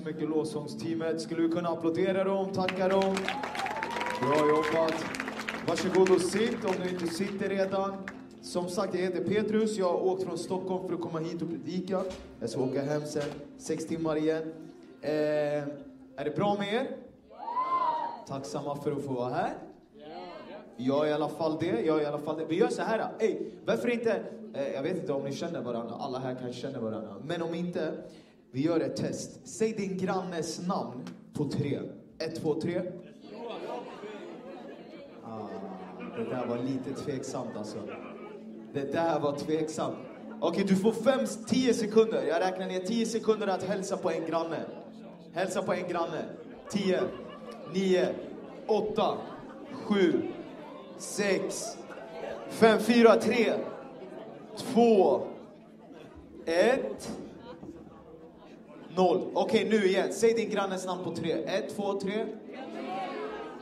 så mycket lovsångsteamet. Skulle vi kunna applådera dem, tacka dem? Bra jobbat. Varsågod och sitt om du inte sitter redan. Som sagt, jag heter Petrus. Jag har åkt från Stockholm för att komma hit och predika. Jag ska åka hem sen, sex timmar igen. Eh, är det bra med er? Tacksamma för att få vara här. Jag är i alla fall det. Jag är i alla fall det. Vi gör så här. Ey, varför inte... Eh, jag vet inte om ni känner varandra. Alla här kanske känner varandra. Men om inte, vi gör ett test. Säg din grannes namn på tre. Ett, två, tre. Ah, det där var lite tveksamt alltså. Det där var tveksamt. Okej, du får fem, tio sekunder. Jag räknar ner tio sekunder att hälsa på en granne. Hälsa på en granne. Tio, nio, åtta, sju, sex, fem, fyra, tre, två, ett, noll. Okej, nu igen. Säg din grannes namn på tre. Ett, två, tre.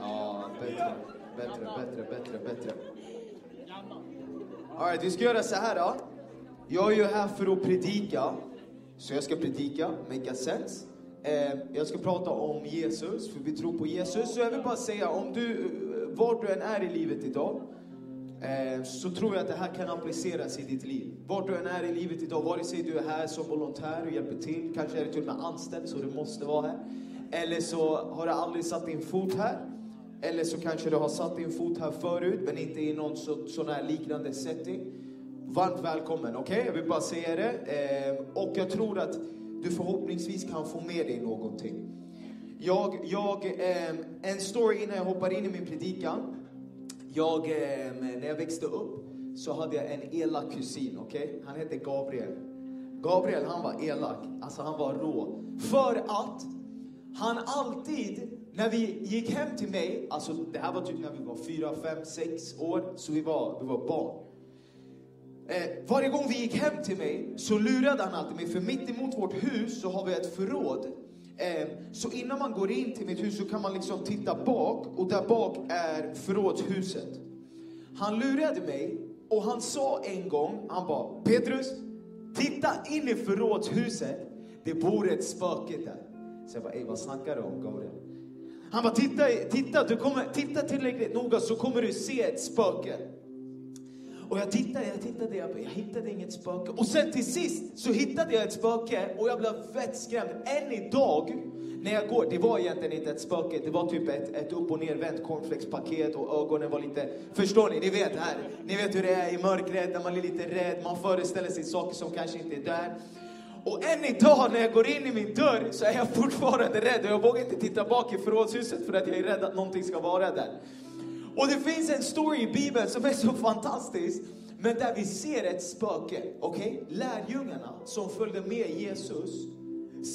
Ja, bättre, bättre, bättre, bättre, bättre. All right, vi ska göra så här då. Jag är ju här för att predika. Så jag ska predika, make a sense. Eh, jag ska prata om Jesus, för vi tror på Jesus. Så jag vill bara säga, om du, eh, var du än är i livet idag, Eh, så tror jag att det här kan appliceras i ditt liv. Vart du än är i livet idag, vare sig du är här som volontär och hjälper till, kanske är du till och med anställd så du måste vara här. Eller så har du aldrig satt din fot här. Eller så kanske du har satt din fot här förut, men inte i någon så, sån här liknande setting. Varmt välkommen, okej? Jag vill bara säga det. Eh, och jag tror att du förhoppningsvis kan få med dig någonting. Jag, jag, eh, en story innan jag hoppar in i min predikan. Jag, eh, när jag växte upp så hade jag en elak kusin, okej? Han hette Gabriel. Gabriel, han var elak. Alltså han var rå. För att han alltid, när vi gick hem till mig, alltså det här var typ när vi var fyra, fem, sex år, så vi var, vi var barn. Eh, varje gång vi gick hem till mig så lurade han alltid mig, för mitt emot vårt hus så har vi ett förråd. Ehm, så innan man går in till mitt hus så kan man liksom titta bak och där bak är förrådshuset. Han lurade mig och han sa en gång, han bara Petrus, titta in i förrådshuset, det bor ett spöke där. Så jag bara, ey vad snackar du om Gabriel? Han bara, titta, titta, du kommer, titta tillräckligt noga så kommer du se ett spöke. Och jag tittade, jag tittade, jag, jag hittade inget spöke. Och sen till sist så hittade jag ett spöke och jag blev fett skrämd. Än idag, när jag går, det var egentligen inte ett spöke, det var typ ett, ett upp och nervänt cornflakespaket och ögonen var lite, förstår ni? Ni vet här, ni vet hur det är i mörkret, när man är lite rädd, man föreställer sig saker som kanske inte är där. Och än idag när jag går in i min dörr så är jag fortfarande rädd och jag vågar inte titta bak i förrådshuset för att jag är rädd att någonting ska vara där. Och det finns en story i Bibeln som är så fantastisk, men där vi ser ett spöke. Okej? Lärjungarna som följde med Jesus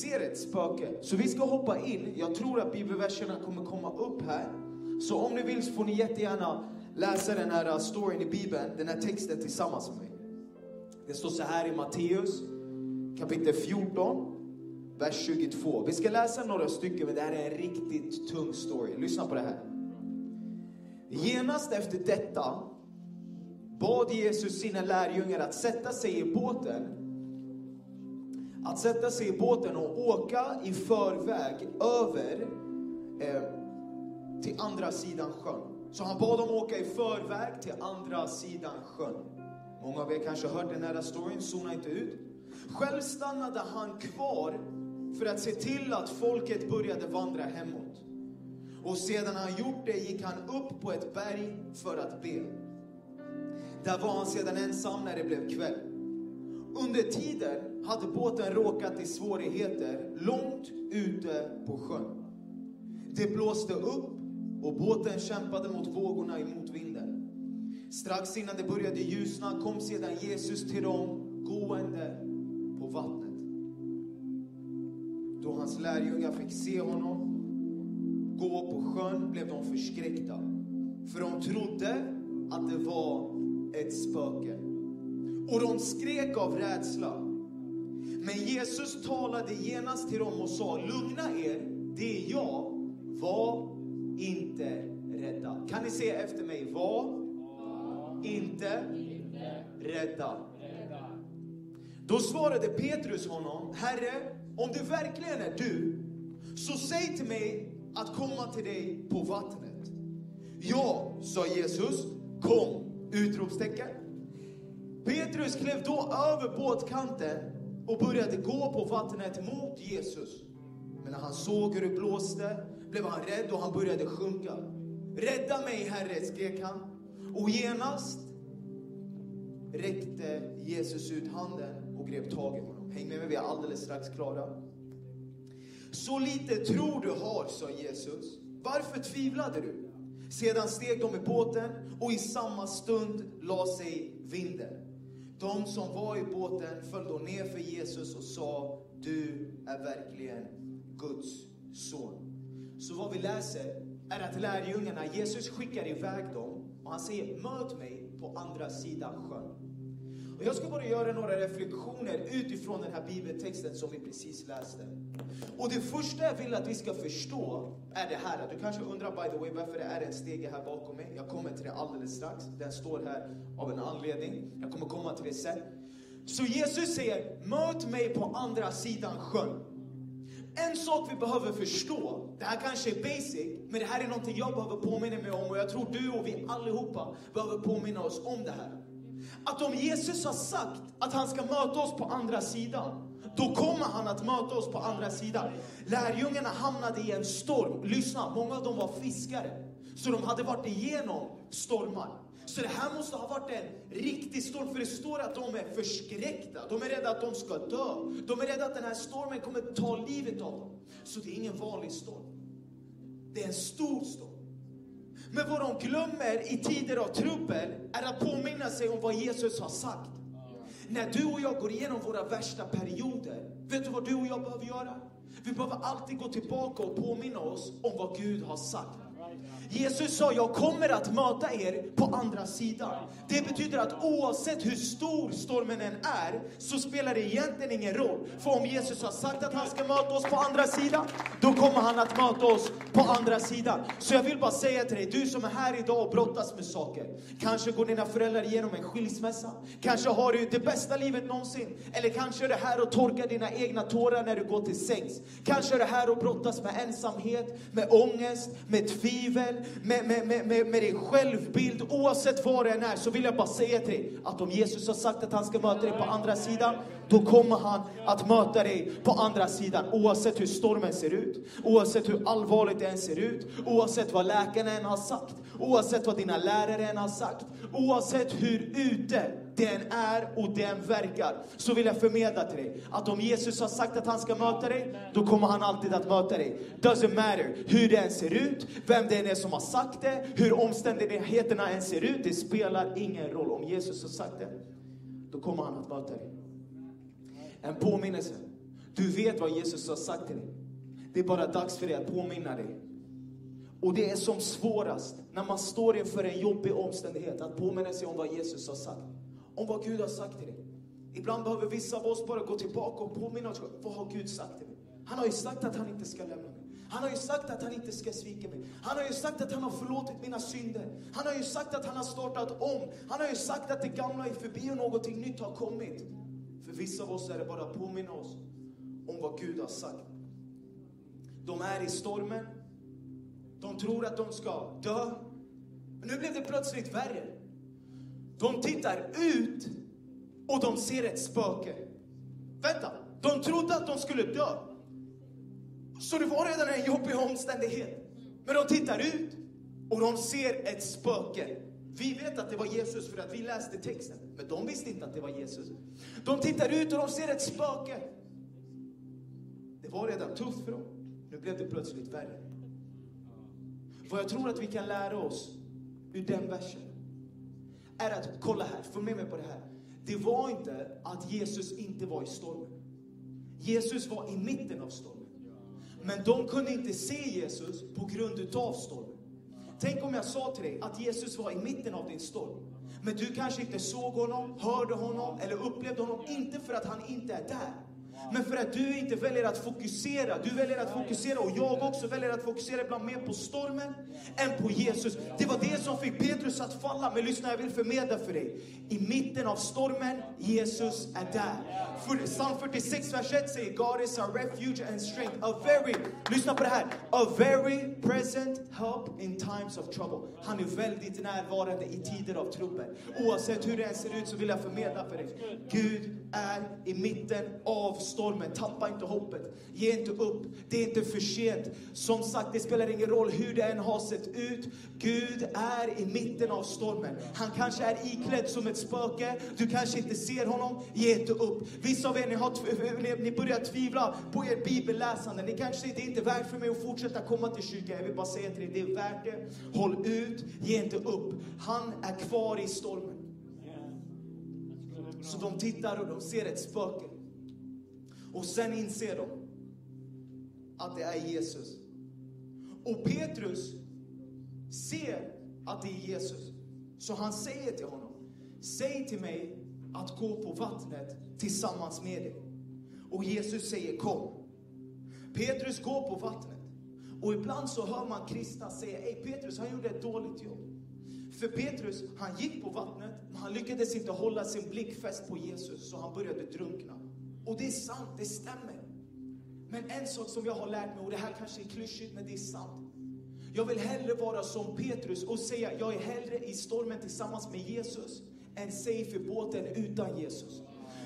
ser ett spöke. Så vi ska hoppa in. Jag tror att bibelverserna kommer komma upp här. Så om ni vill så får ni jättegärna läsa den här uh, storyn i Bibeln, den här texten tillsammans med mig. Det står så här i Matteus kapitel 14, vers 22. Vi ska läsa några stycken, men det här är en riktigt tung story. Lyssna på det här. Genast efter detta bad Jesus sina lärjungar att sätta sig i båten att sätta sig i båten och åka i förväg över eh, till andra sidan sjön. Så han bad dem åka i förväg till andra sidan sjön. Många av er kanske har hört den här storyn, zona inte ut. Själv stannade han kvar för att se till att folket började vandra hemåt. Och sedan han gjort det gick han upp på ett berg för att be. Där var han sedan ensam när det blev kväll. Under tiden hade båten råkat i svårigheter långt ute på sjön. Det blåste upp och båten kämpade mot vågorna i motvinden. Strax innan det började ljusna kom sedan Jesus till dem gående på vattnet. Då hans lärjungar fick se honom gå på sjön blev de förskräckta. För de trodde att det var ett spöke. Och de skrek av rädsla. Men Jesus talade genast till dem och sa, lugna er, det är jag, var inte rädda. Kan ni säga efter mig, var inte rädda. Då svarade Petrus honom, Herre, om det verkligen är du, så säg till mig att komma till dig på vattnet. Ja, sa Jesus, kom! Utropstecken. Petrus klev då över båtkanten och började gå på vattnet mot Jesus. Men när han såg hur det blåste blev han rädd och han började sjunka. Rädda mig, Herre, skrek han. Och genast räckte Jesus ut handen och grep tag i honom. Häng med mig, vi är alldeles strax klara. Så lite tro du har, sa Jesus. Varför tvivlade du? Sedan steg de i båten och i samma stund la sig vinden. De som var i båten föll då ner för Jesus och sa, du är verkligen Guds son. Så vad vi läser är att lärjungarna, Jesus skickar iväg dem och han säger, möt mig på andra sidan sjön. Och jag ska bara göra några reflektioner utifrån den här bibeltexten som vi precis läste. Och det första jag vill att vi ska förstå är det här. Du kanske undrar by the way varför det är en stege här bakom mig. Jag kommer till det alldeles strax. Den står här av en anledning. Jag kommer komma till det sen. Så Jesus säger, möt mig på andra sidan sjön. En sak vi behöver förstå, det här kanske är basic, men det här är någonting jag behöver påminna mig om och jag tror du och vi allihopa behöver påminna oss om det här. Att om Jesus har sagt att han ska möta oss på andra sidan, då kommer han att möta oss på andra sidan. Lärjungarna hamnade i en storm. Lyssna, många av dem var fiskare. Så de hade varit igenom stormar. Så det här måste ha varit en riktig storm, för det står att de är förskräckta. De är rädda att de ska dö. De är rädda att den här stormen kommer ta livet av dem. Så det är ingen vanlig storm. Det är en stor storm. Men vad de glömmer i tider av trubbel är att påminna sig om vad Jesus har sagt. När du och jag går igenom våra värsta perioder, vet du vad du och jag behöver göra? Vi behöver alltid gå tillbaka och påminna oss om vad Gud har sagt. Jesus sa, jag kommer att möta er på andra sidan. Det betyder att oavsett hur stor stormen än är, så spelar det egentligen ingen roll. För om Jesus har sagt att han ska möta oss på andra sidan, då kommer han att möta oss på andra sidan. Så jag vill bara säga till dig, du som är här idag och brottas med saker. Kanske går dina föräldrar igenom en skilsmässa. Kanske har du det bästa livet någonsin. Eller kanske är det här och torkar dina egna tårar när du går till sängs. Kanske är det här och brottas med ensamhet, med ångest, med tvivel, med, med, med, med, med din självbild, oavsett vad det än är, så vill jag bara säga till dig att om Jesus har sagt att han ska möta dig på andra sidan, då kommer han att möta dig på andra sidan. Oavsett hur stormen ser ut, oavsett hur allvarligt det än ser ut, oavsett vad läkaren än har sagt, oavsett vad dina lärare än har sagt, oavsett hur ute den är och den verkar, så vill jag förmedla till dig att om Jesus har sagt att han ska möta dig, då kommer han alltid att möta dig. Doesn't matter hur det än ser ut, vem det än är som har sagt det, hur omständigheterna än ser ut, det spelar ingen roll. Om Jesus har sagt det, då kommer han att möta dig. En påminnelse. Du vet vad Jesus har sagt till dig. Det är bara dags för dig att påminna dig. Och det är som svårast när man står inför en jobbig omständighet att påminna sig om vad Jesus har sagt. Om vad Gud har sagt till dig. Ibland behöver vissa av oss bara gå tillbaka och påminna oss. Vad har Gud sagt till mig? Han har ju sagt att han inte ska lämna mig. Han har ju sagt att han inte ska svika mig. Han har ju sagt att han har förlåtit mina synder. Han har ju sagt att han har startat om. Han har ju sagt att det gamla är förbi och någonting nytt har kommit. För vissa av oss är det bara att påminna oss om vad Gud har sagt. De är i stormen. De tror att de ska dö. Men nu blev det plötsligt värre. De tittar ut och de ser ett spöke. Vänta, de trodde att de skulle dö. Så det var redan en jobbig omständighet. Men de tittar ut och de ser ett spöke. Vi vet att det var Jesus för att vi läste texten. Men de visste inte att det var Jesus. De tittar ut och de ser ett spöke. Det var redan tufft för dem. Nu blev det plötsligt värre. Vad jag tror att vi kan lära oss ur den versen är att, kolla här, följ med mig på det här. Det var inte att Jesus inte var i stormen. Jesus var i mitten av stormen. Men de kunde inte se Jesus på grund utav stormen. Tänk om jag sa till dig att Jesus var i mitten av din storm. Men du kanske inte såg honom, hörde honom eller upplevde honom. Inte för att han inte är där. Men för att du inte väljer att fokusera, du väljer att fokusera och jag också väljer att fokusera ibland mer på stormen än på Jesus. Det var det som fick Petrus att falla. Men lyssna, jag vill förmedla för dig. I mitten av stormen, Jesus är där. För Psalm 46, vers 1 säger God is our refuge and strength. A very, lyssna på det här. A very present help in times of trouble. Han är väldigt närvarande i tider av trubbel. Oavsett hur det än ser ut så vill jag förmedla för dig. Gud är i mitten av stormen. Tappa inte hoppet. Ge inte upp. Det är inte för sent. Som sagt, det spelar ingen roll hur det än har sett ut. Gud är i mitten av stormen. Han kanske är iklädd som ett spöke. Du kanske inte ser honom. Ge inte upp. Vissa av er, ni, har, ni börjar tvivla på er bibelläsande. Ni kanske säger, det är inte värt för mig att fortsätta komma till kyrkan. Jag vill bara säga till er, det är värt det. Håll ut, ge inte upp. Han är kvar i stormen. Så de tittar och de ser ett spöke. Och sen inser de att det är Jesus. Och Petrus ser att det är Jesus. Så han säger till honom, säg till mig att gå på vattnet tillsammans med dig. Och Jesus säger kom. Petrus går på vattnet. Och ibland så hör man kristna säga, Ey, Petrus han gjorde ett dåligt jobb. För Petrus, han gick på vattnet, men han lyckades inte hålla sin blick fäst på Jesus, så han började drunkna. Och det är sant, det stämmer. Men en sak som jag har lärt mig, och det här kanske är klyschigt, men det är sant. Jag vill hellre vara som Petrus och säga, jag är hellre i stormen tillsammans med Jesus, än safe i båten utan Jesus.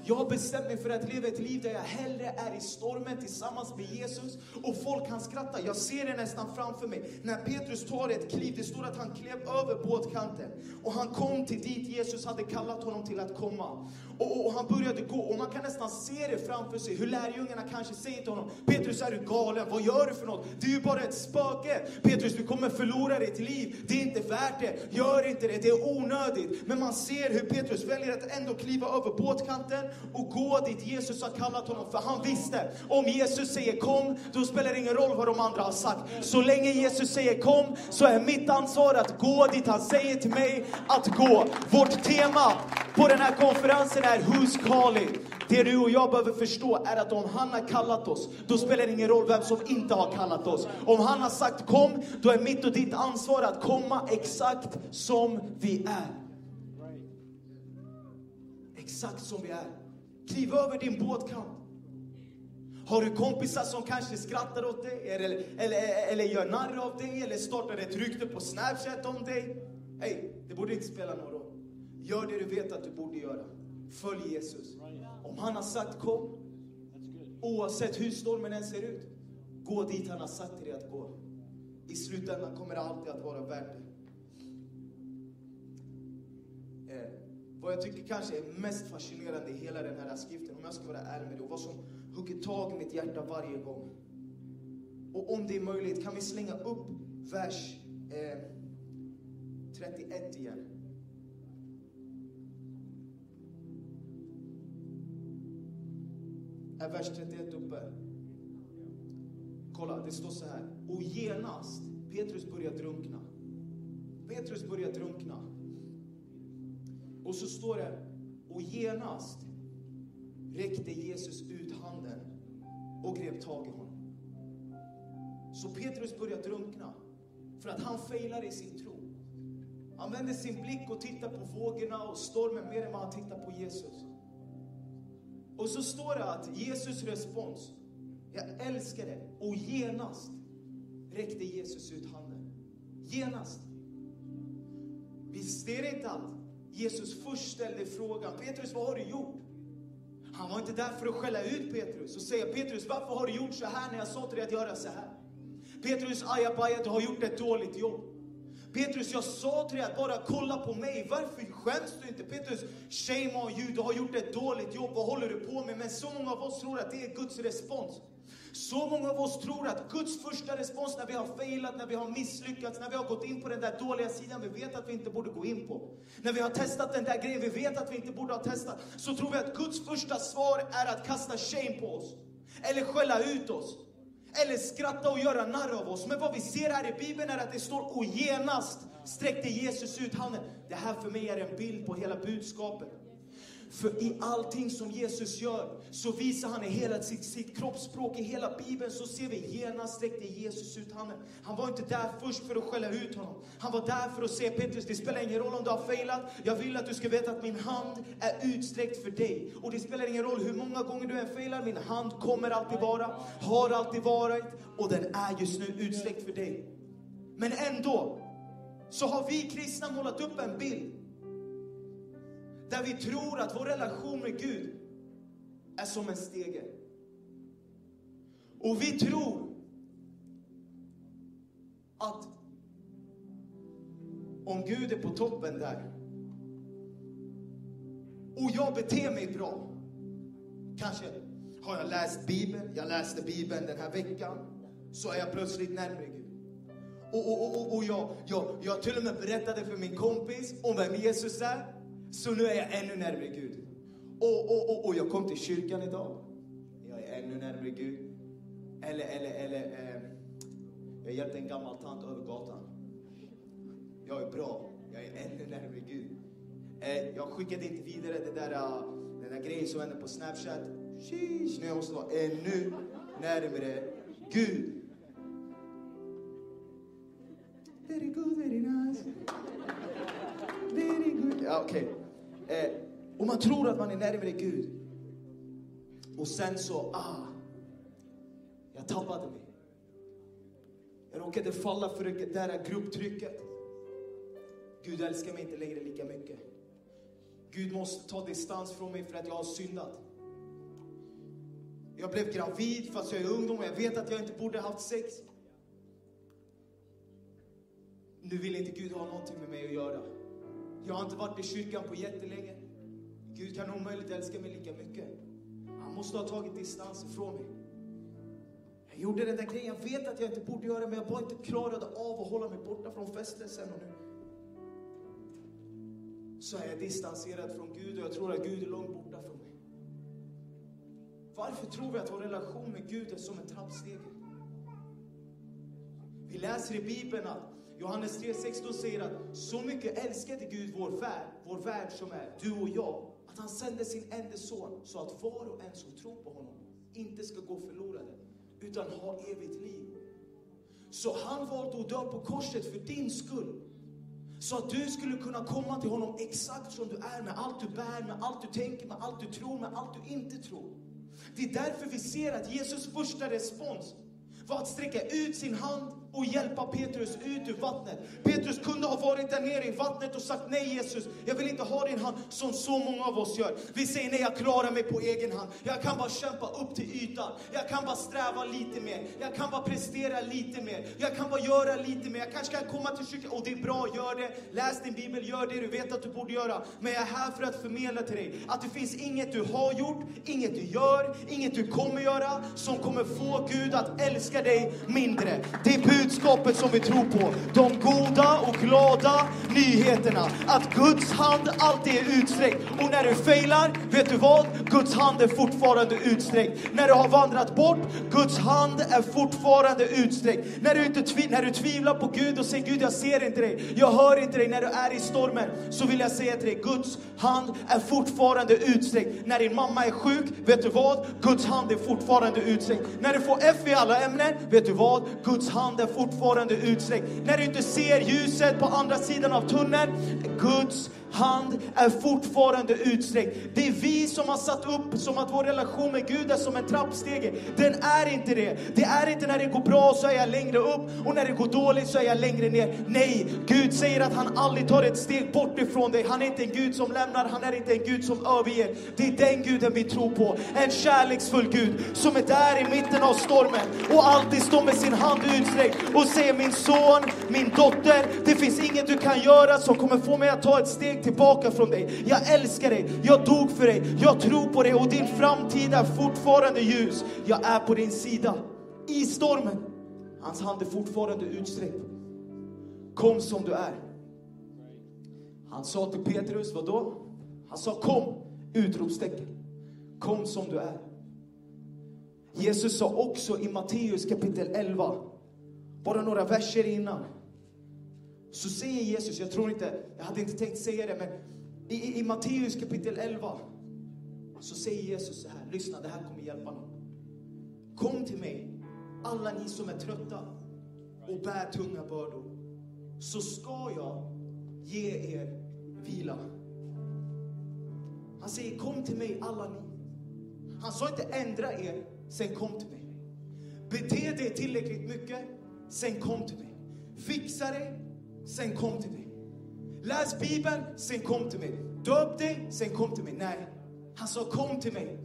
Jag har bestämt mig för att leva ett liv där jag hellre är i stormen tillsammans med Jesus och folk kan skratta. Jag ser det nästan framför mig. När Petrus tar ett kliv, det står att han klev över båtkanten och han kom till dit Jesus hade kallat honom till att komma. Och, och, han började gå och man kan nästan se det framför sig hur lärjungarna kanske säger till honom Petrus är du galen? Vad gör du för något? Det är ju bara ett spöke. Petrus du kommer förlora ditt liv. Det är inte värt det. Gör inte det. Det är onödigt. Men man ser hur Petrus väljer att ändå kliva över båtkanten och gå dit Jesus har kallat honom. För han visste, om Jesus säger kom, då spelar det ingen roll vad de andra har sagt. Så länge Jesus säger kom, så är mitt ansvar att gå dit han säger till mig att gå. Vårt tema på den här konferensen är Who's calling? Det du och jag behöver förstå är att om han har kallat oss, då spelar det ingen roll vem som inte har kallat oss. Om han har sagt kom, då är mitt och ditt ansvar att komma exakt som vi är. Exakt som vi är. Kliv över din båtkant. Har du kompisar som kanske skrattar åt dig, eller, eller, eller gör narr av dig, eller startar ett rykte på Snapchat om dig? Hej, det borde inte spela någon roll. Gör det du vet att du borde göra. Följ Jesus. Om han har sagt kom, oavsett hur stormen än ser ut, gå dit han har sagt till dig att gå. I slutändan kommer det alltid att vara värt det. Eh, vad jag tycker kanske är mest fascinerande i hela den här skriften, om jag ska vara ärlig med det, och vad som hugger tag i mitt hjärta varje gång. Och om det är möjligt, kan vi slänga upp vers eh, 31 igen? Är vers 31 uppe? Kolla, det står så här. Och genast, Petrus börjar drunkna. Petrus börjar drunkna. Och så står det, och genast räckte Jesus ut handen och grep tag i honom. Så Petrus börjar drunkna för att han failar i sin tro. Han vänder sin blick och tittar på vågorna och stormen mer än vad han tittar på Jesus. Och så står det att Jesus respons, jag älskar det, och genast räckte Jesus ut handen. Genast. Visst är det inte att Jesus först ställde frågan, Petrus vad har du gjort? Han var inte där för att skälla ut Petrus och säga, Petrus varför har du gjort så här när jag sa till dig att göra så här? Petrus, ajabaja, du har gjort ett dåligt jobb. Petrus, jag sa till dig att bara kolla på mig. Varför skäms du inte? Petrus, shame on you, du har gjort ett dåligt jobb. Vad håller du på med? Men så många av oss tror att det är Guds respons. Så många av oss tror att Guds första respons när vi har failat, när vi har misslyckats, när vi har gått in på den där dåliga sidan vi vet att vi inte borde gå in på. När vi har testat den där grejen vi vet att vi inte borde ha testat. Så tror vi att Guds första svar är att kasta shame på oss. Eller skälla ut oss eller skratta och göra narr av oss. Men vad vi ser här i Bibeln är att det står och genast sträckte Jesus ut handen. Det här för mig är en bild på hela budskapet. För i allting som Jesus gör så visar han i hela sitt, sitt kroppsspråk, i hela Bibeln så ser vi genast sträckte Jesus ut handen. Han var inte där först för att skälla ut honom. Han var där för att säga Petrus, det spelar ingen roll om du har failat. Jag vill att du ska veta att min hand är utsträckt för dig. Och det spelar ingen roll hur många gånger du än failar, min hand kommer alltid vara, har alltid varit och den är just nu utsträckt för dig. Men ändå så har vi kristna målat upp en bild där vi tror att vår relation med Gud är som en stege. Och vi tror att om Gud är på toppen där och jag beter mig bra, kanske har jag läst Bibeln, jag läste Bibeln den här veckan, så är jag plötsligt närmare Gud. Och, och, och, och jag, jag, jag till och med berättade för min kompis om vem Jesus är. Så nu är jag ännu närmare Gud. Och, och, och, och jag kom till kyrkan idag. Jag är ännu närmare Gud. Eller, eller, eller, eh, jag hjälpte en gammal tant över gatan. Jag är bra. Jag är ännu närmare Gud. Eh, jag skickade inte vidare det där, uh, den där grejen som hände på Snapchat. Sheesh, nu jag måste vara ännu närmare Gud. Very good, very nice. Very. Ja, okej. Eh, och man tror att man är närmare Gud. Och sen så, ah, jag tappade mig. Jag råkade falla för det där grupptrycket. Gud älskar mig inte längre lika mycket. Gud måste ta distans från mig för att jag har syndat. Jag blev gravid fast jag är ungdom och jag vet att jag inte borde haft sex. Nu vill inte Gud ha någonting med mig att göra. Jag har inte varit i kyrkan på jättelänge. Gud kan omöjligt älska mig lika mycket. Han måste ha tagit distans ifrån mig. Jag gjorde den där grejen, jag vet att jag inte borde göra det. men jag bara inte klarade av att hålla mig borta från frestelsen. Och nu så är jag distanserad från Gud och jag tror att Gud är långt borta från mig. Varför tror vi att vår relation med Gud är som en trappstege? Vi läser i Bibeln att Johannes 3.16 säger att så mycket älskade Gud vår värld, vår värld som är du och jag, att han sände sin enda son så att var och en som tror på honom inte ska gå förlorade, utan ha evigt liv. Så han valde att dö på korset för din skull. Så att du skulle kunna komma till honom exakt som du är, med allt du bär, med allt du tänker, med allt du tror, med allt du inte tror. Det är därför vi ser att Jesus första respons var att sträcka ut sin hand och hjälpa Petrus ut ur vattnet. Petrus kunde ha varit där nere i vattnet och sagt nej Jesus, jag vill inte ha din hand som så många av oss gör. Vi säger nej, jag klarar mig på egen hand. Jag kan bara kämpa upp till ytan. Jag kan bara sträva lite mer. Jag kan bara prestera lite mer. Jag kan bara göra lite mer. Jag kanske kan komma till kyrkan och det är bra, gör det. Läs din bibel, gör det du vet att du borde göra. Men jag är här för att förmedla till dig att det finns inget du har gjort, inget du gör, inget du kommer göra som kommer få Gud att älska dig mindre. Det är budskapet som vi tror på. De goda och glada nyheterna. Att Guds hand alltid är utsträckt. Och när du failar, vet du vad? Guds hand är fortfarande utsträckt. När du har vandrat bort, Guds hand är fortfarande utsträckt. När du, inte tvi- när du tvivlar på Gud och säger Gud, jag ser inte dig, jag hör inte dig när du är i stormen. Så vill jag säga till dig, Guds hand är fortfarande utsträckt. När din mamma är sjuk, vet du vad? Guds hand är fortfarande utsträckt. När du får F i alla ämnen, vet du vad? Guds hand är fortfarande utsträckt. När du inte ser ljuset på andra sidan av tunneln, Guds hand är fortfarande utsträckt. Det är vi som har satt upp som att vår relation med Gud är som en trappstege. Den är inte det. Det är inte när det går bra så är jag längre upp och när det går dåligt så är jag längre ner. Nej, Gud säger att han aldrig tar ett steg bort ifrån dig. Han är inte en Gud som lämnar, han är inte en Gud som överger. Det är den guden vi tror på. En kärleksfull Gud som är där i mitten av stormen och alltid står med sin hand utsträckt och säger min son, min dotter, det finns inget du kan göra som kommer få mig att ta ett steg tillbaka från dig. Jag älskar dig, jag dog för dig, jag tror på dig och din framtid är fortfarande ljus. Jag är på din sida i stormen. Hans hand är fortfarande utsträckt. Kom som du är. Han sa till Petrus, vad då? Han sa kom! Utropstecken. Kom som du är. Jesus sa också i Matteus kapitel 11, bara några verser innan, så säger Jesus, jag tror inte, jag hade inte tänkt säga det, men i, i, i Matteus kapitel 11 så säger Jesus så här, lyssna, det här kommer hjälpa någon. Kom till mig, alla ni som är trötta och bär tunga bördor, så ska jag ge er vila. Han säger, kom till mig alla ni. Han sa inte ändra er, sen kom till mig. Bete dig tillräckligt mycket, sen kom till mig. Fixa dig, sen kom till mig. Läs Bibeln, sen kom till mig. Döp dig, sen kom till mig. Nej, han sa kom till mig.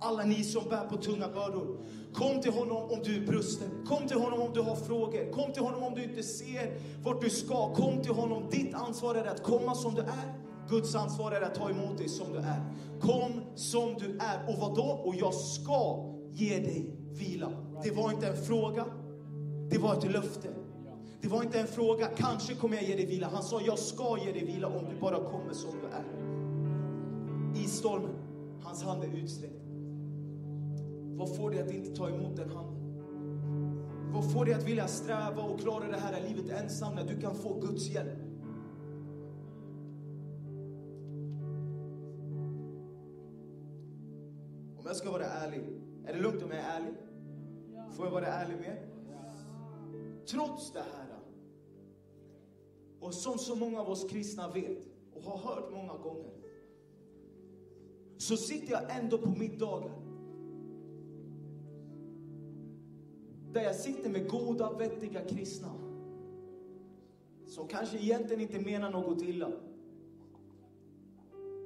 Alla ni som bär på tunga bördor. Kom till honom om du är brusten. Kom till honom om du har frågor. Kom till honom om du inte ser vart du ska. Kom till honom. Ditt ansvar är att komma som du är. Guds ansvar är att ta emot dig som du är. Kom som du är. Och vad då? Och jag ska ge dig vila. Det var inte en fråga. Det var ett löfte. Det var inte en fråga, kanske kommer jag ge dig vila. Han sa, jag ska ge dig vila om du bara kommer som du är. I stormen, hans hand är utsträckt. Vad får dig att inte ta emot den handen? Vad får dig att vilja sträva och klara det här livet ensam när du kan få Guds hjälp? Om jag ska vara ärlig, är det lugnt om jag är ärlig? Får jag vara ärlig med er? Trots det här, och som så många av oss kristna vet och har hört många gånger, så sitter jag ändå på middagar där jag sitter med goda, vettiga kristna som kanske egentligen inte menar något illa.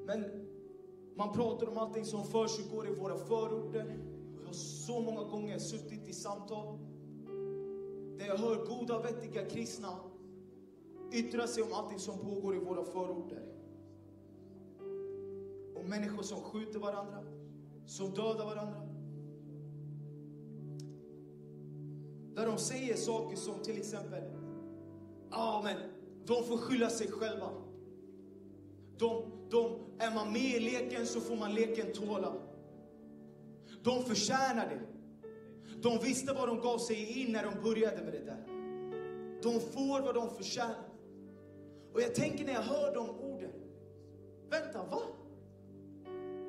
Men man pratar om allting som försiggår i våra förorter. Jag har så många gånger suttit i samtal där jag hör goda, vettiga kristna yttra sig om allting som pågår i våra förorter. Om människor som skjuter varandra, som dödar varandra. Där de säger saker som till exempel, ja ah, men de får skylla sig själva. De, de, är man med i leken så får man leken tåla. De förtjänar det. De visste vad de gav sig in när de började med det där. De får vad de förtjänar. Och jag tänker när jag hör de orden, vänta, va?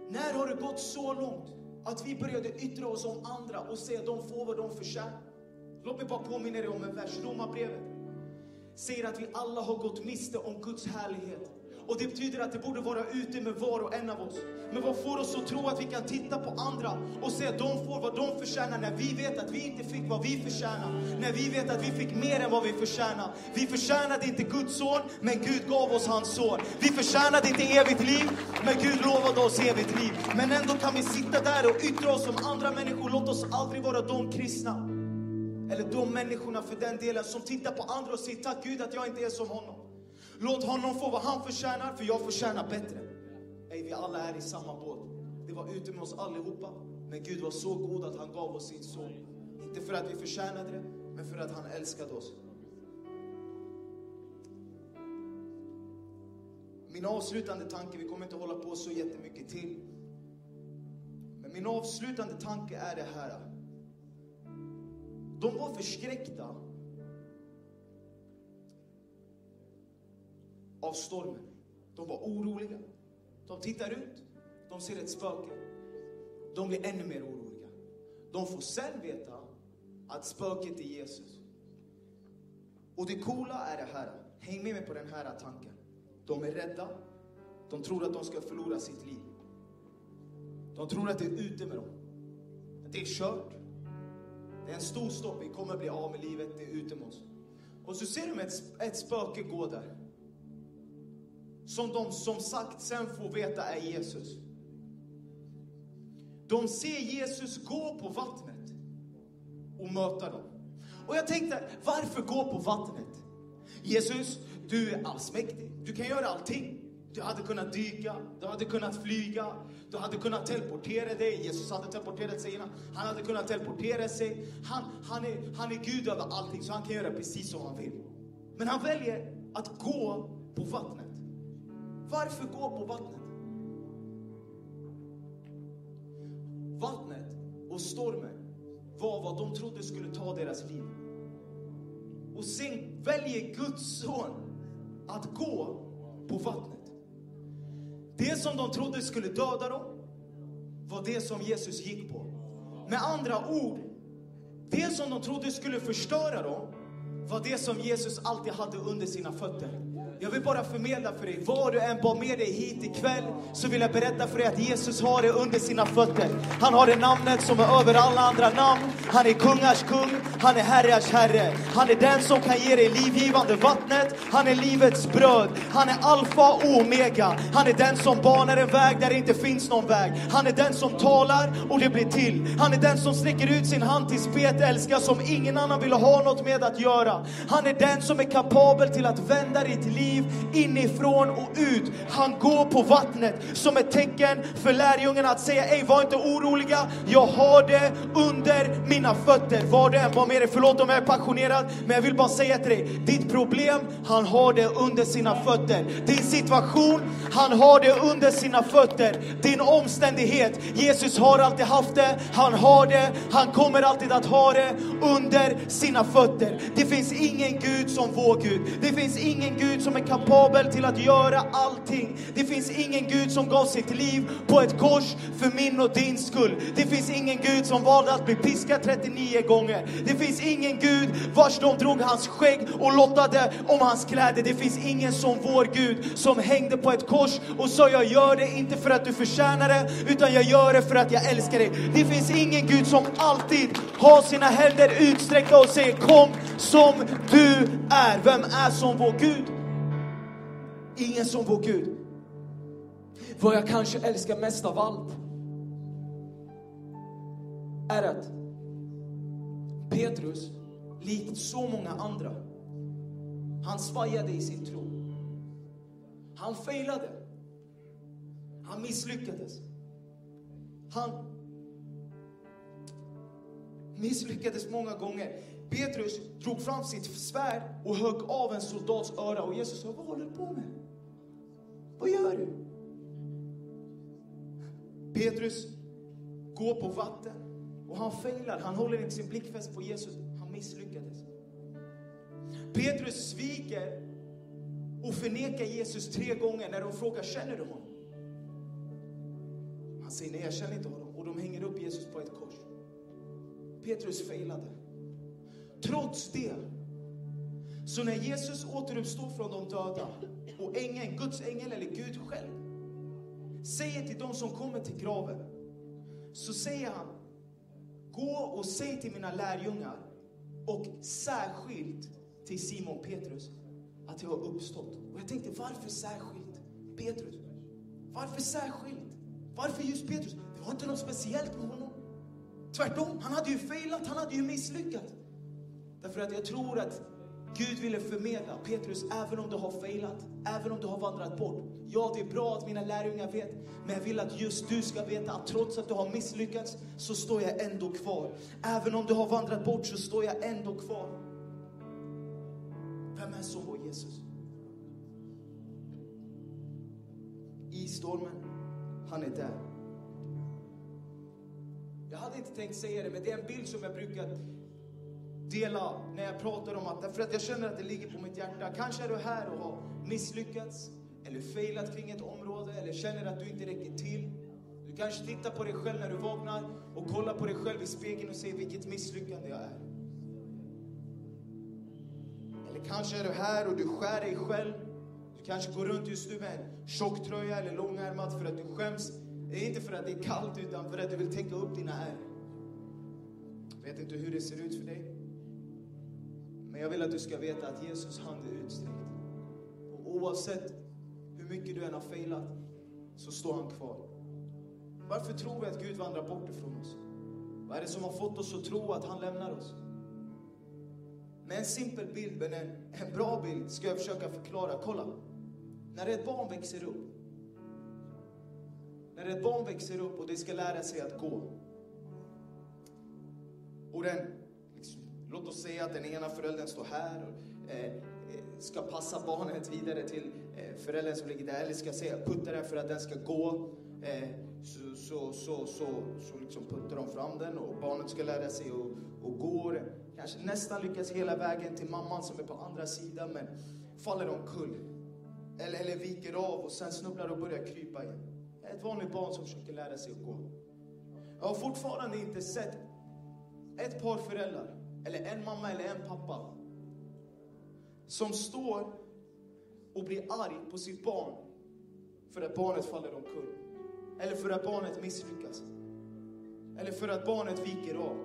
När har det gått så långt att vi började yttra oss om andra och säga att de får vad de förtjänar? Låt mig bara påminna dig om en vers, Romarbrevet säger att vi alla har gått miste om Guds härlighet. Och det betyder att det borde vara ute med var och en av oss. Men vad får oss att tro att vi kan titta på andra och se att de får vad de förtjänar när vi vet att vi inte fick vad vi förtjänar. När vi vet att vi fick mer än vad vi förtjänar. Vi förtjänade inte Guds son, men Gud gav oss hans son. Vi förtjänade inte evigt liv, men Gud lovade oss evigt liv. Men ändå kan vi sitta där och yttra oss om andra människor. Låt oss aldrig vara de kristna. Eller de människorna för den delen som tittar på andra och säger tack Gud att jag inte är som honom. Låt honom få vad han förtjänar, för jag förtjänar bättre. Ey, vi alla är i samma båt. Det var ute med oss allihopa. Men Gud var så god att han gav oss sin son. Inte för att vi förtjänade det, men för att han älskade oss. Min avslutande tanke, vi kommer inte hålla på så jättemycket till. Men min avslutande tanke är det här. De var förskräckta av stormen. De var oroliga. De tittar ut, de ser ett spöke. De blir ännu mer oroliga. De får sen veta att spöket är Jesus. Och det coola är det här, häng med mig på den här tanken. De är rädda, de tror att de ska förlora sitt liv. De tror att det är ute med dem. Att det är kört. Det är en stor stopp, vi kommer bli av med livet, det är ute med oss. Och så ser de ett, ett spöke gå där som de som sagt sen får veta är Jesus. De ser Jesus gå på vattnet och möta dem. Och jag tänkte, varför gå på vattnet? Jesus, du är allsmäktig. Du kan göra allting. Du hade kunnat dyka, du hade kunnat flyga, du hade kunnat teleportera dig. Jesus hade teleporterat sig innan. Han hade kunnat teleportera sig. Han, han, är, han är Gud över allting, så han kan göra precis som han vill. Men han väljer att gå på vattnet. Varför gå på vattnet? Vattnet och stormen var vad de trodde skulle ta deras liv. Och sen väljer Guds son att gå på vattnet. Det som de trodde skulle döda dem var det som Jesus gick på. Med andra ord, det som de trodde skulle förstöra dem var det som Jesus alltid hade under sina fötter. Jag vill bara förmedla för dig, var du än bar med dig hit ikväll så vill jag berätta för dig att Jesus har det under sina fötter. Han har det namnet som är över alla andra namn. Han är kungars kung, han är herrars herre. Han är den som kan ge dig livgivande vattnet. Han är livets bröd. Han är alfa och omega. Han är den som banar en väg där det inte finns någon väg. Han är den som talar och det blir till. Han är den som sträcker ut sin hand till spetälska som ingen annan vill ha något med att göra. Han är den som är kapabel till att vända ditt liv inifrån och ut. Han går på vattnet som ett tecken för lärjungarna att säga, ej var inte oroliga, jag har det under mina fötter. Var det än var med dig, förlåt om jag är passionerad, men jag vill bara säga till dig, ditt problem, han har det under sina fötter. Din situation, han har det under sina fötter. Din omständighet, Jesus har alltid haft det, han har det, han kommer alltid att ha det under sina fötter. Det finns ingen Gud som vår Gud. Det finns ingen Gud som är kapabel till att göra allting. Det finns ingen Gud som gav sitt liv på ett kors för min och din skull. Det finns ingen Gud som valde att bli piskad 39 gånger. Det finns ingen Gud vars de drog hans skägg och lottade om hans kläder. Det finns ingen som vår Gud som hängde på ett kors och sa jag gör det inte för att du förtjänar det utan jag gör det för att jag älskar dig. Det finns ingen Gud som alltid har sina händer utsträckta och säger kom som du är. Vem är som vår Gud? Ingen som vår Gud. Vad jag kanske älskar mest av allt är att Petrus, likt så många andra, han svajade i sin tro. Han failade. Han misslyckades. Han misslyckades många gånger. Petrus drog fram sitt svärd och högg av en soldats öra och Jesus sa, vad håller du på med? Vad gör du? Petrus går på vatten och han failar. Han håller inte sin blick fäst på Jesus. Han misslyckades. Petrus sviker och förnekar Jesus tre gånger när de frågar, känner du honom? Han säger, nej jag känner inte honom. Och de hänger upp Jesus på ett kors. Petrus failade. Trots det, så när Jesus återuppstår från de döda och ängeln, Guds ängel eller Gud själv säger till de som kommer till graven, så säger han, gå och säg till mina lärjungar och särskilt till Simon Petrus att jag har uppstått. Och jag tänkte, varför särskilt Petrus? Varför särskilt? Varför just Petrus? Det var inte något speciellt med honom. Tvärtom, han hade ju failat, han hade ju misslyckats. Därför att jag tror att Gud ville förmedla, Petrus, även om du har failat, även om du har vandrat bort. Ja, det är bra att mina lärjungar vet, men jag vill att just du ska veta att trots att du har misslyckats så står jag ändå kvar. Även om du har vandrat bort så står jag ändå kvar. Vem är så vår Jesus? I stormen, han är där. Jag hade inte tänkt säga det, men det är en bild som jag brukar dela när jag pratar om att, därför att jag känner att det ligger på mitt hjärta. Kanske är du här och har misslyckats eller failat kring ett område eller känner att du inte räcker till. Du kanske tittar på dig själv när du vaknar och kollar på dig själv i spegeln och säger vilket misslyckande jag är. Eller kanske är du här och du skär dig själv. Du kanske går runt just nu med en tjock tröja eller långärmad för att du skäms. Det är inte för att det är kallt utan för att du vill täcka upp dina ärr. Jag vet inte hur det ser ut för dig. Men jag vill att du ska veta att Jesus hand är utsträckt. Och oavsett hur mycket du än har failat så står han kvar. Varför tror vi att Gud vandrar bort ifrån oss? Vad är det som har fått oss att tro att han lämnar oss? Med en simpel bild, men en, en bra bild, ska jag försöka förklara. Kolla. När ett barn växer upp. När ett barn växer upp och det ska lära sig att gå. Och den, låt oss säga att den ena föräldern står här och eh, eh, ska passa barnet vidare till eh, föräldern som ligger där, eller ska säga putta den för att den ska gå. Eh, så, så, så, så, så liksom puttar de fram den och barnet ska lära sig och, och går. Kanske nästan lyckas hela vägen till mamman som är på andra sidan men faller omkull. Eller, eller viker av och sen snubblar och börjar krypa igen. Ett vanligt barn som försöker lära sig att gå. Jag har fortfarande inte sett ett par föräldrar, eller en mamma eller en pappa, som står och blir arg på sitt barn för att barnet faller omkull. Eller för att barnet misslyckas. Eller för att barnet viker av.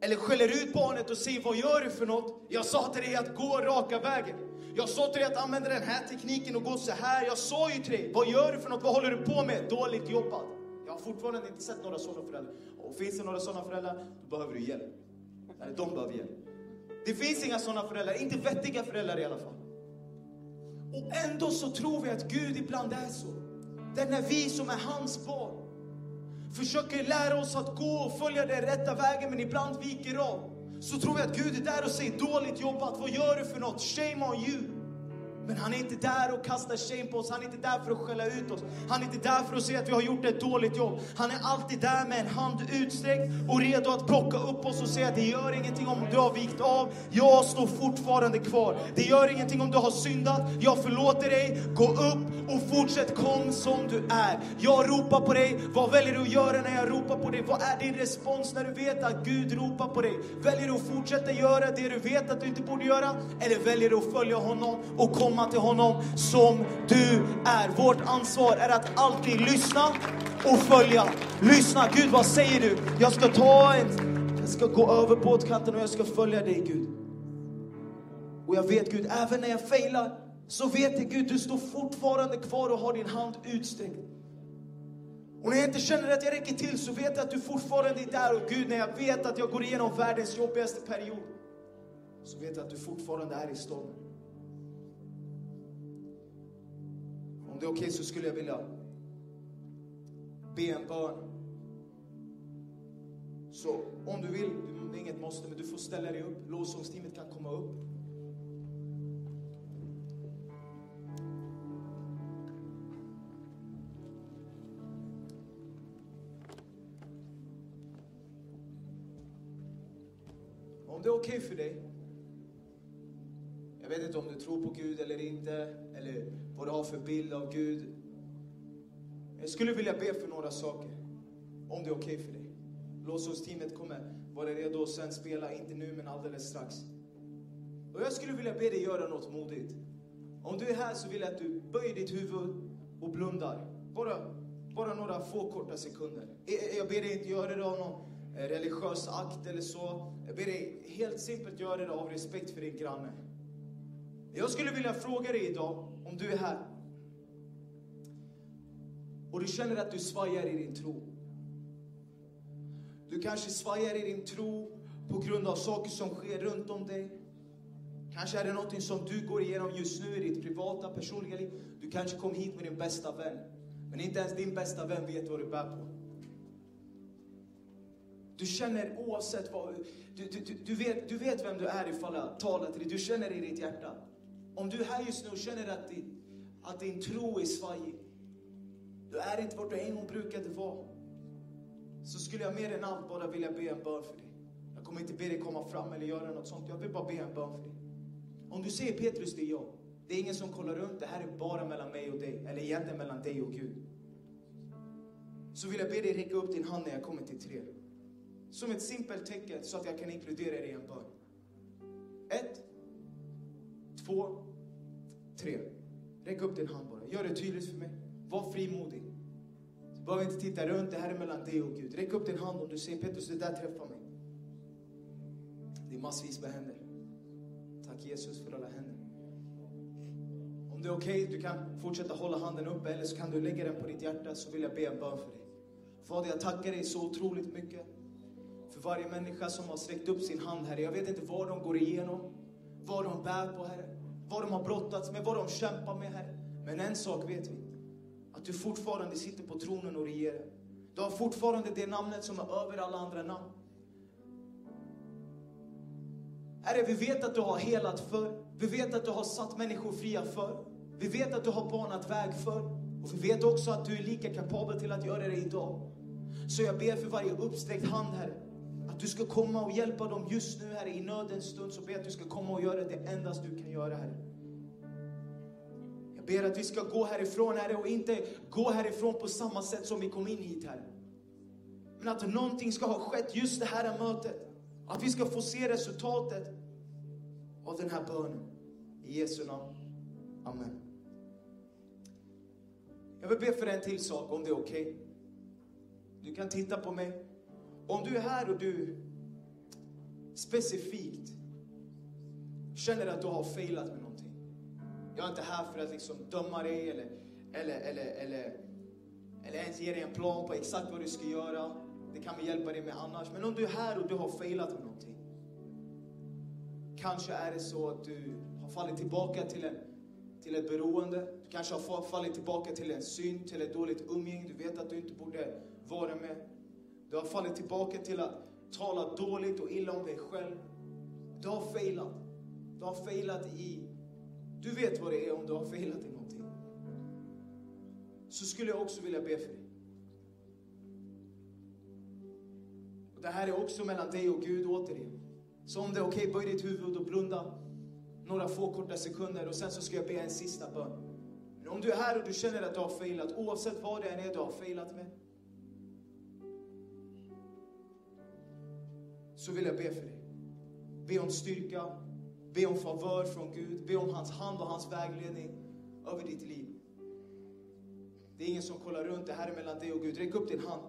Eller skäller ut barnet och säger, vad gör du för något? Jag sa till dig att gå raka vägen. Jag sa till dig att använda den här tekniken och gå så här. Jag sa ju till dig, vad gör du för något? Vad håller du på med? Dåligt jobbat. Jag har fortfarande inte sett några sådana föräldrar. Och finns det några sådana föräldrar, då behöver du hjälp. Eller de behöver hjälp. Det finns inga sådana föräldrar, inte vettiga föräldrar i alla fall. Och ändå så tror vi att Gud ibland är så. Det är när vi som är hans barn försöker lära oss att gå och följa den rätta vägen men ibland viker av. Så tror vi att Gud är där och säger dåligt jobbat, vad gör du för något? Shame on you. Men han är inte där och kastar shame på oss, han är inte där för att skälla ut oss. Han är inte där för att säga att vi har gjort ett dåligt jobb. Han är alltid där med en hand utsträckt och redo att plocka upp oss och säga det gör ingenting om du har vikt av, jag står fortfarande kvar. Det gör ingenting om du har syndat, jag förlåter dig. Gå upp och fortsätt kom som du är. Jag ropar på dig, vad väljer du att göra när jag ropar på dig? Vad är din respons när du vet att Gud ropar på dig? Väljer du att fortsätta göra det du vet att du inte borde göra? Eller väljer du att följa honom och komma till honom som du är? Vårt ansvar är att alltid lyssna och följa. Lyssna, Gud vad säger du? Jag ska ta ett, jag ska gå över båtkanten och jag ska följa dig Gud. Och jag vet Gud, även när jag failar så vet jag Gud, du står fortfarande kvar och har din hand utsträckt. Och när jag inte känner att jag räcker till så vet jag att du fortfarande är där. Och Gud, när jag vet att jag går igenom världens jobbigaste period så vet jag att du fortfarande är i stormen. Det är okej okay så skulle jag vilja be en bön. Så om du vill, det är inget måste, men du får ställa dig upp. Lovsångsteamet kan komma upp. Om det är okej okay för dig. Jag vet inte om du tror på Gud eller inte, eller vad du har för bild av Gud. Jag skulle vilja be för några saker, om det är okej okay för dig. Lovsångsteamet kommer vara redo att sen spela, inte nu men alldeles strax. Och jag skulle vilja be dig göra något modigt. Om du är här så vill jag att du böjer ditt huvud och blundar. Bara, bara några få korta sekunder. Jag ber dig inte göra det av någon eh, religiös akt eller så. Jag ber dig helt simpelt göra det av respekt för din granne. Jag skulle vilja fråga dig idag, om du är här och du känner att du svajar i din tro. Du kanske svajar i din tro på grund av saker som sker runt om dig. Kanske är det någonting som du går igenom just nu i ditt privata, personliga liv. Du kanske kom hit med din bästa vän. Men inte ens din bästa vän vet vad du bär på. Du känner oavsett vad... Du, du, du, vet, du vet vem du är ifall jag talar till dig. Du känner i ditt hjärta. Om du är här just nu och känner att din, att din tro är svajig. Du är inte vart du en gång brukade vara. Så skulle jag mer än allt bara vilja be en bön för dig. Jag kommer inte be dig komma fram eller göra något sånt. Jag vill bara be en bön för dig. Om du säger Petrus, det är jag. Det är ingen som kollar runt. Det här är bara mellan mig och dig. Eller egentligen mellan dig och Gud. Så vill jag be dig räcka upp din hand när jag kommer till tre. Som ett simpelt tecken så att jag kan inkludera dig i en bön. Ett, två, tre. Räck upp din hand bara. Gör det tydligt för mig. Var frimodig. Du behöver inte titta runt. Det här är mellan dig och Gud. Räck upp din hand om du säger Petrus, det där träffar mig. Det är massvis med händer. Tack Jesus för alla händer. Om det är okej, okay, du kan fortsätta hålla handen uppe eller så kan du lägga den på ditt hjärta så vill jag be en bön för dig. Fader, jag tackar dig så otroligt mycket för varje människa som har sträckt upp sin hand, Herre. Jag vet inte vad de går igenom, vad de bär på, Herre. Vad de har brottats med, vad de kämpar med, Herre. Men en sak vet vi. Att du fortfarande sitter på tronen och regerar. Du har fortfarande det namnet som är över alla andra namn. Herre, vi vet att du har helat för. Vi vet att du har satt människor fria för. Vi vet att du har banat väg för. Och vi vet också att du är lika kapabel till att göra det idag. Så jag ber för varje uppsträckt hand, Herre. Att du ska komma och hjälpa dem just nu, Herre, i nödens stund. Så ber jag att du ska komma och göra det endast du kan göra, Herre. Jag ber att vi ska gå härifrån, Herre, och inte gå härifrån på samma sätt som vi kom in hit, Herre. Men att någonting ska ha skett just det här mötet. Att vi ska få se resultatet av den här bönen. I Jesu namn. Amen. Jag vill be för en till sak, om det är okej. Du kan titta på mig. Om du är här och du specifikt känner att du har failat med någonting. Jag är inte här för att liksom döma dig eller, eller, eller, eller, eller ens ge dig en plan på exakt vad du ska göra. Det kan vi hjälpa dig med annars. Men om du är här och du har failat med någonting. Kanske är det så att du har fallit tillbaka till, en, till ett beroende. Du kanske har fallit tillbaka till en synd, till ett dåligt umgänge. Du vet att du inte borde vara med. Du har fallit tillbaka till att tala dåligt och illa om dig själv. Du har failat. Du har failat i... Du vet vad det är om du har failat i någonting. Så skulle jag också vilja be för dig. Och det här är också mellan dig och Gud återigen. Så om det är okej, okay, böj ditt huvud och blunda några få korta sekunder och sen så ska jag be en sista bön. Men om du är här och du känner att du har failat, oavsett vad det än är du har failat med. Så vill jag be för dig. Be om styrka, be om favör från Gud, be om hans hand och hans vägledning över ditt liv. Det är ingen som kollar runt, det här är mellan dig och Gud. Räck upp din hand.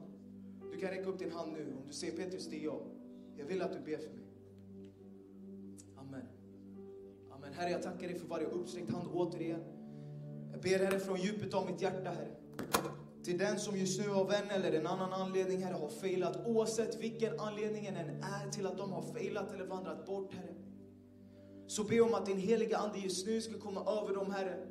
Du kan räcka upp din hand nu om du säger Petrus, det är jag. Jag vill att du ber för mig. Amen. Amen. Herre, jag tackar dig för varje uppsträckt hand återigen. Jag ber Herre från djupet av mitt hjärta, Herre. Till den som just nu av en eller en annan anledning, Herre, har failat. Oavsett vilken anledningen än är till att de har failat eller vandrat bort, Herre. Så be om att din heliga Ande just nu ska komma över dem, Herre.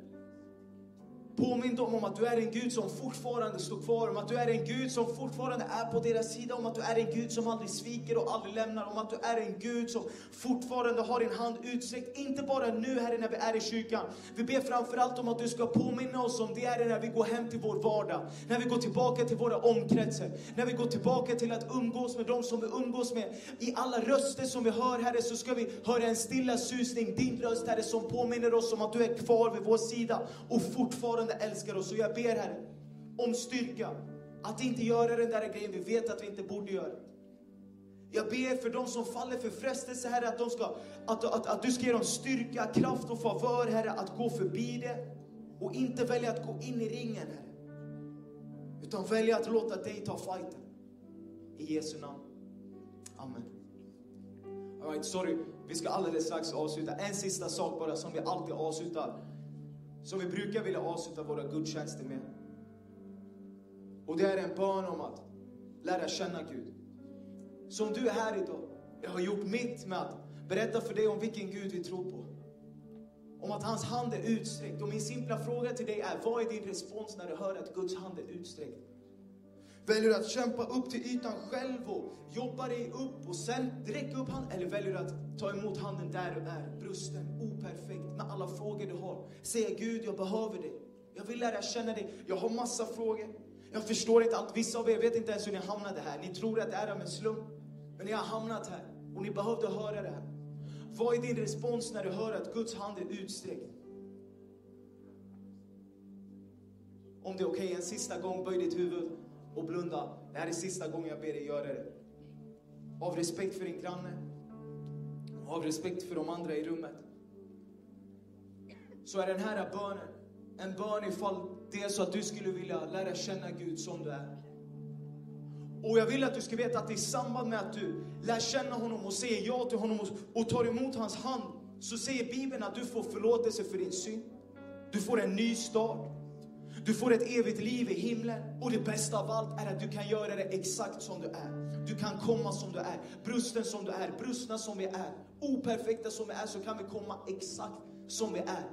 Påminn dem om att du är en Gud som fortfarande står kvar, om att du är en Gud som fortfarande är på deras sida, om att du är en Gud som aldrig sviker och aldrig lämnar, om att du är en Gud som fortfarande har din hand utsträckt, inte bara nu Herre när vi är i kyrkan. Vi ber framförallt om att du ska påminna oss om det Herre när vi går hem till vår vardag, när vi går tillbaka till våra omkretsar, när vi går tillbaka till att umgås med dem som vi umgås med. I alla röster som vi hör Herre så ska vi höra en stilla susning, din röst Herre som påminner oss om att du är kvar vid vår sida och fortfarande fortfarande älskar oss. Och jag ber Herre om styrka. Att inte göra den där grejen vi vet att vi inte borde göra. Jag ber för de som faller för frestelse, Herre, att, de ska, att, att, att du ska ge dem styrka, kraft och favör, Herre, att gå förbi det. Och inte välja att gå in i ringen, Herre. Utan välja att låta dig ta fighten. I Jesu namn. Amen. All right, sorry, vi ska alldeles strax avsluta. En sista sak bara som vi alltid avslutar som vi brukar vilja avsluta våra gudstjänster med. Och det är en bön om att lära känna Gud. Som du är här idag, jag har gjort mitt med att berätta för dig om vilken Gud vi tror på. Om att hans hand är utsträckt. Och min simpla fråga till dig är, vad är din respons när du hör att Guds hand är utsträckt? Väljer du att kämpa upp till ytan själv och jobba dig upp och sen räcka upp handen? Eller väljer du att ta emot handen där du är, brusten, operfekt, med alla frågor du har? Säga Gud, jag behöver dig. Jag vill lära känna dig. Jag har massa frågor. Jag förstår inte allt. Vissa av er vet inte ens hur ni hamnade här. Ni tror att det är av en slump. Men ni har hamnat här och ni behövde höra det här. Vad är din respons när du hör att Guds hand är utsträckt? Om det är okej, okay, en sista gång, böj ditt huvud och blunda. Det här är sista gången jag ber dig göra det. Av respekt för din granne, av respekt för de andra i rummet. Så är den här bönen en bön ifall det är så att du skulle vilja lära känna Gud som du är. Och jag vill att du ska veta att i samband med att du lär känna honom och säger ja till honom och tar emot hans hand så säger Bibeln att du får förlåtelse för din synd. Du får en ny start. Du får ett evigt liv i himlen. Och det bästa av allt är att du kan göra det exakt som du är. Du kan komma som du är. Brusten som du är, brustna som vi är. Operfekta som vi är så kan vi komma exakt som vi är.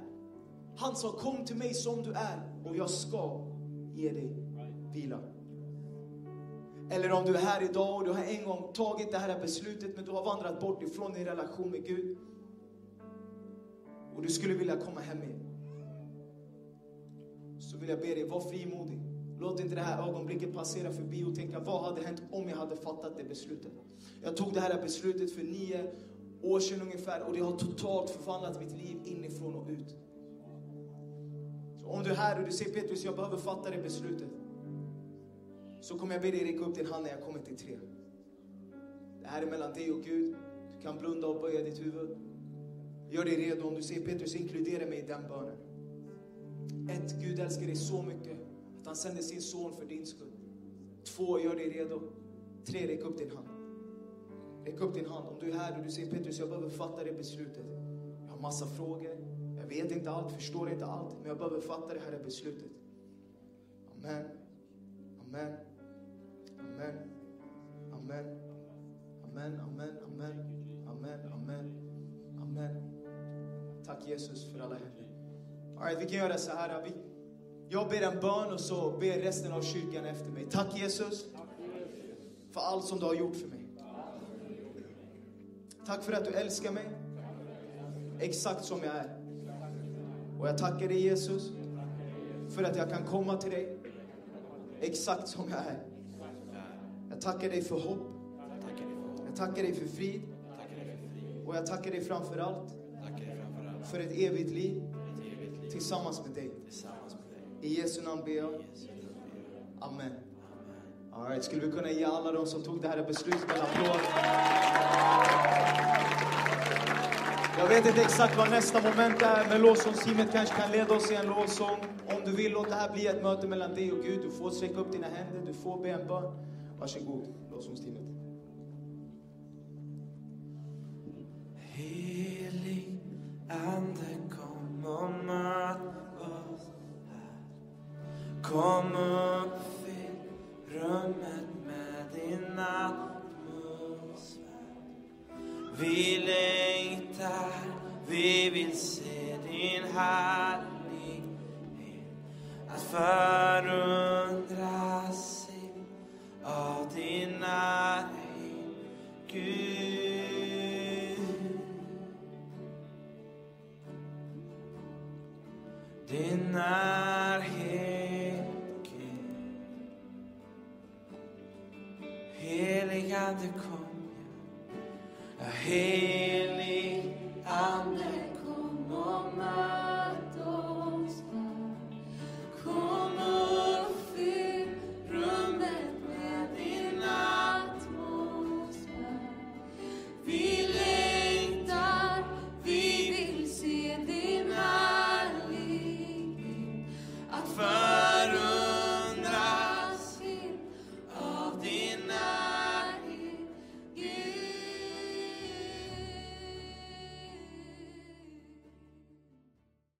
Han sa kom till mig som du är och jag ska ge dig vila. Eller om du är här idag och du har en gång tagit det här beslutet men du har vandrat bort ifrån din relation med Gud. Och du skulle vilja komma hem igen så vill jag be dig, var frimodig. Låt inte det här ögonblicket passera förbi och tänka, vad hade hänt om jag hade fattat det beslutet? Jag tog det här beslutet för nio år sedan ungefär och det har totalt förvandlat mitt liv inifrån och ut. Så om du är här och du säger Petrus, jag behöver fatta det beslutet. Så kommer jag be dig räcka upp din hand när jag kommer till tre. Det här är mellan dig och Gud. Du kan blunda och böja ditt huvud. Gör dig redo. Om du säger Petrus, inkludera mig i den bönen. Ett, Gud älskar dig så mycket att han sände sin son för din skull. Två, gör dig redo. Tre, räck upp din hand. Räck upp din hand. Om du är här och du säger Petrus, jag behöver fatta det beslutet. Jag har massa frågor. Jag vet inte allt, förstår inte allt. Men jag behöver fatta det här beslutet. Amen. Amen. Amen. Amen. Amen, amen, amen, amen, amen, amen. Tack Jesus för alla händer. All right, vi kan göra så här. Vi, jag ber en bön och så ber resten av kyrkan efter mig. Tack Jesus för allt som du har gjort för mig. Tack för att du älskar mig exakt som jag är. Och jag tackar dig Jesus för att jag kan komma till dig exakt som jag är. Jag tackar dig för hopp. Jag tackar dig för frid. Och jag tackar dig framför allt för ett evigt liv tillsammans med dig. I Jesu namn ber jag. Amen. All right, skulle vi kunna ge alla de som tog det här beslutet en applåd? Jag vet inte exakt vad nästa moment är, men lovsångsteamet kanske kan leda oss i en lovsång. Om du vill, låt det här bli ett möte mellan dig och Gud. Du får sträcka upp dina händer, du får be en bön. Varsågod, lovsångsteamet.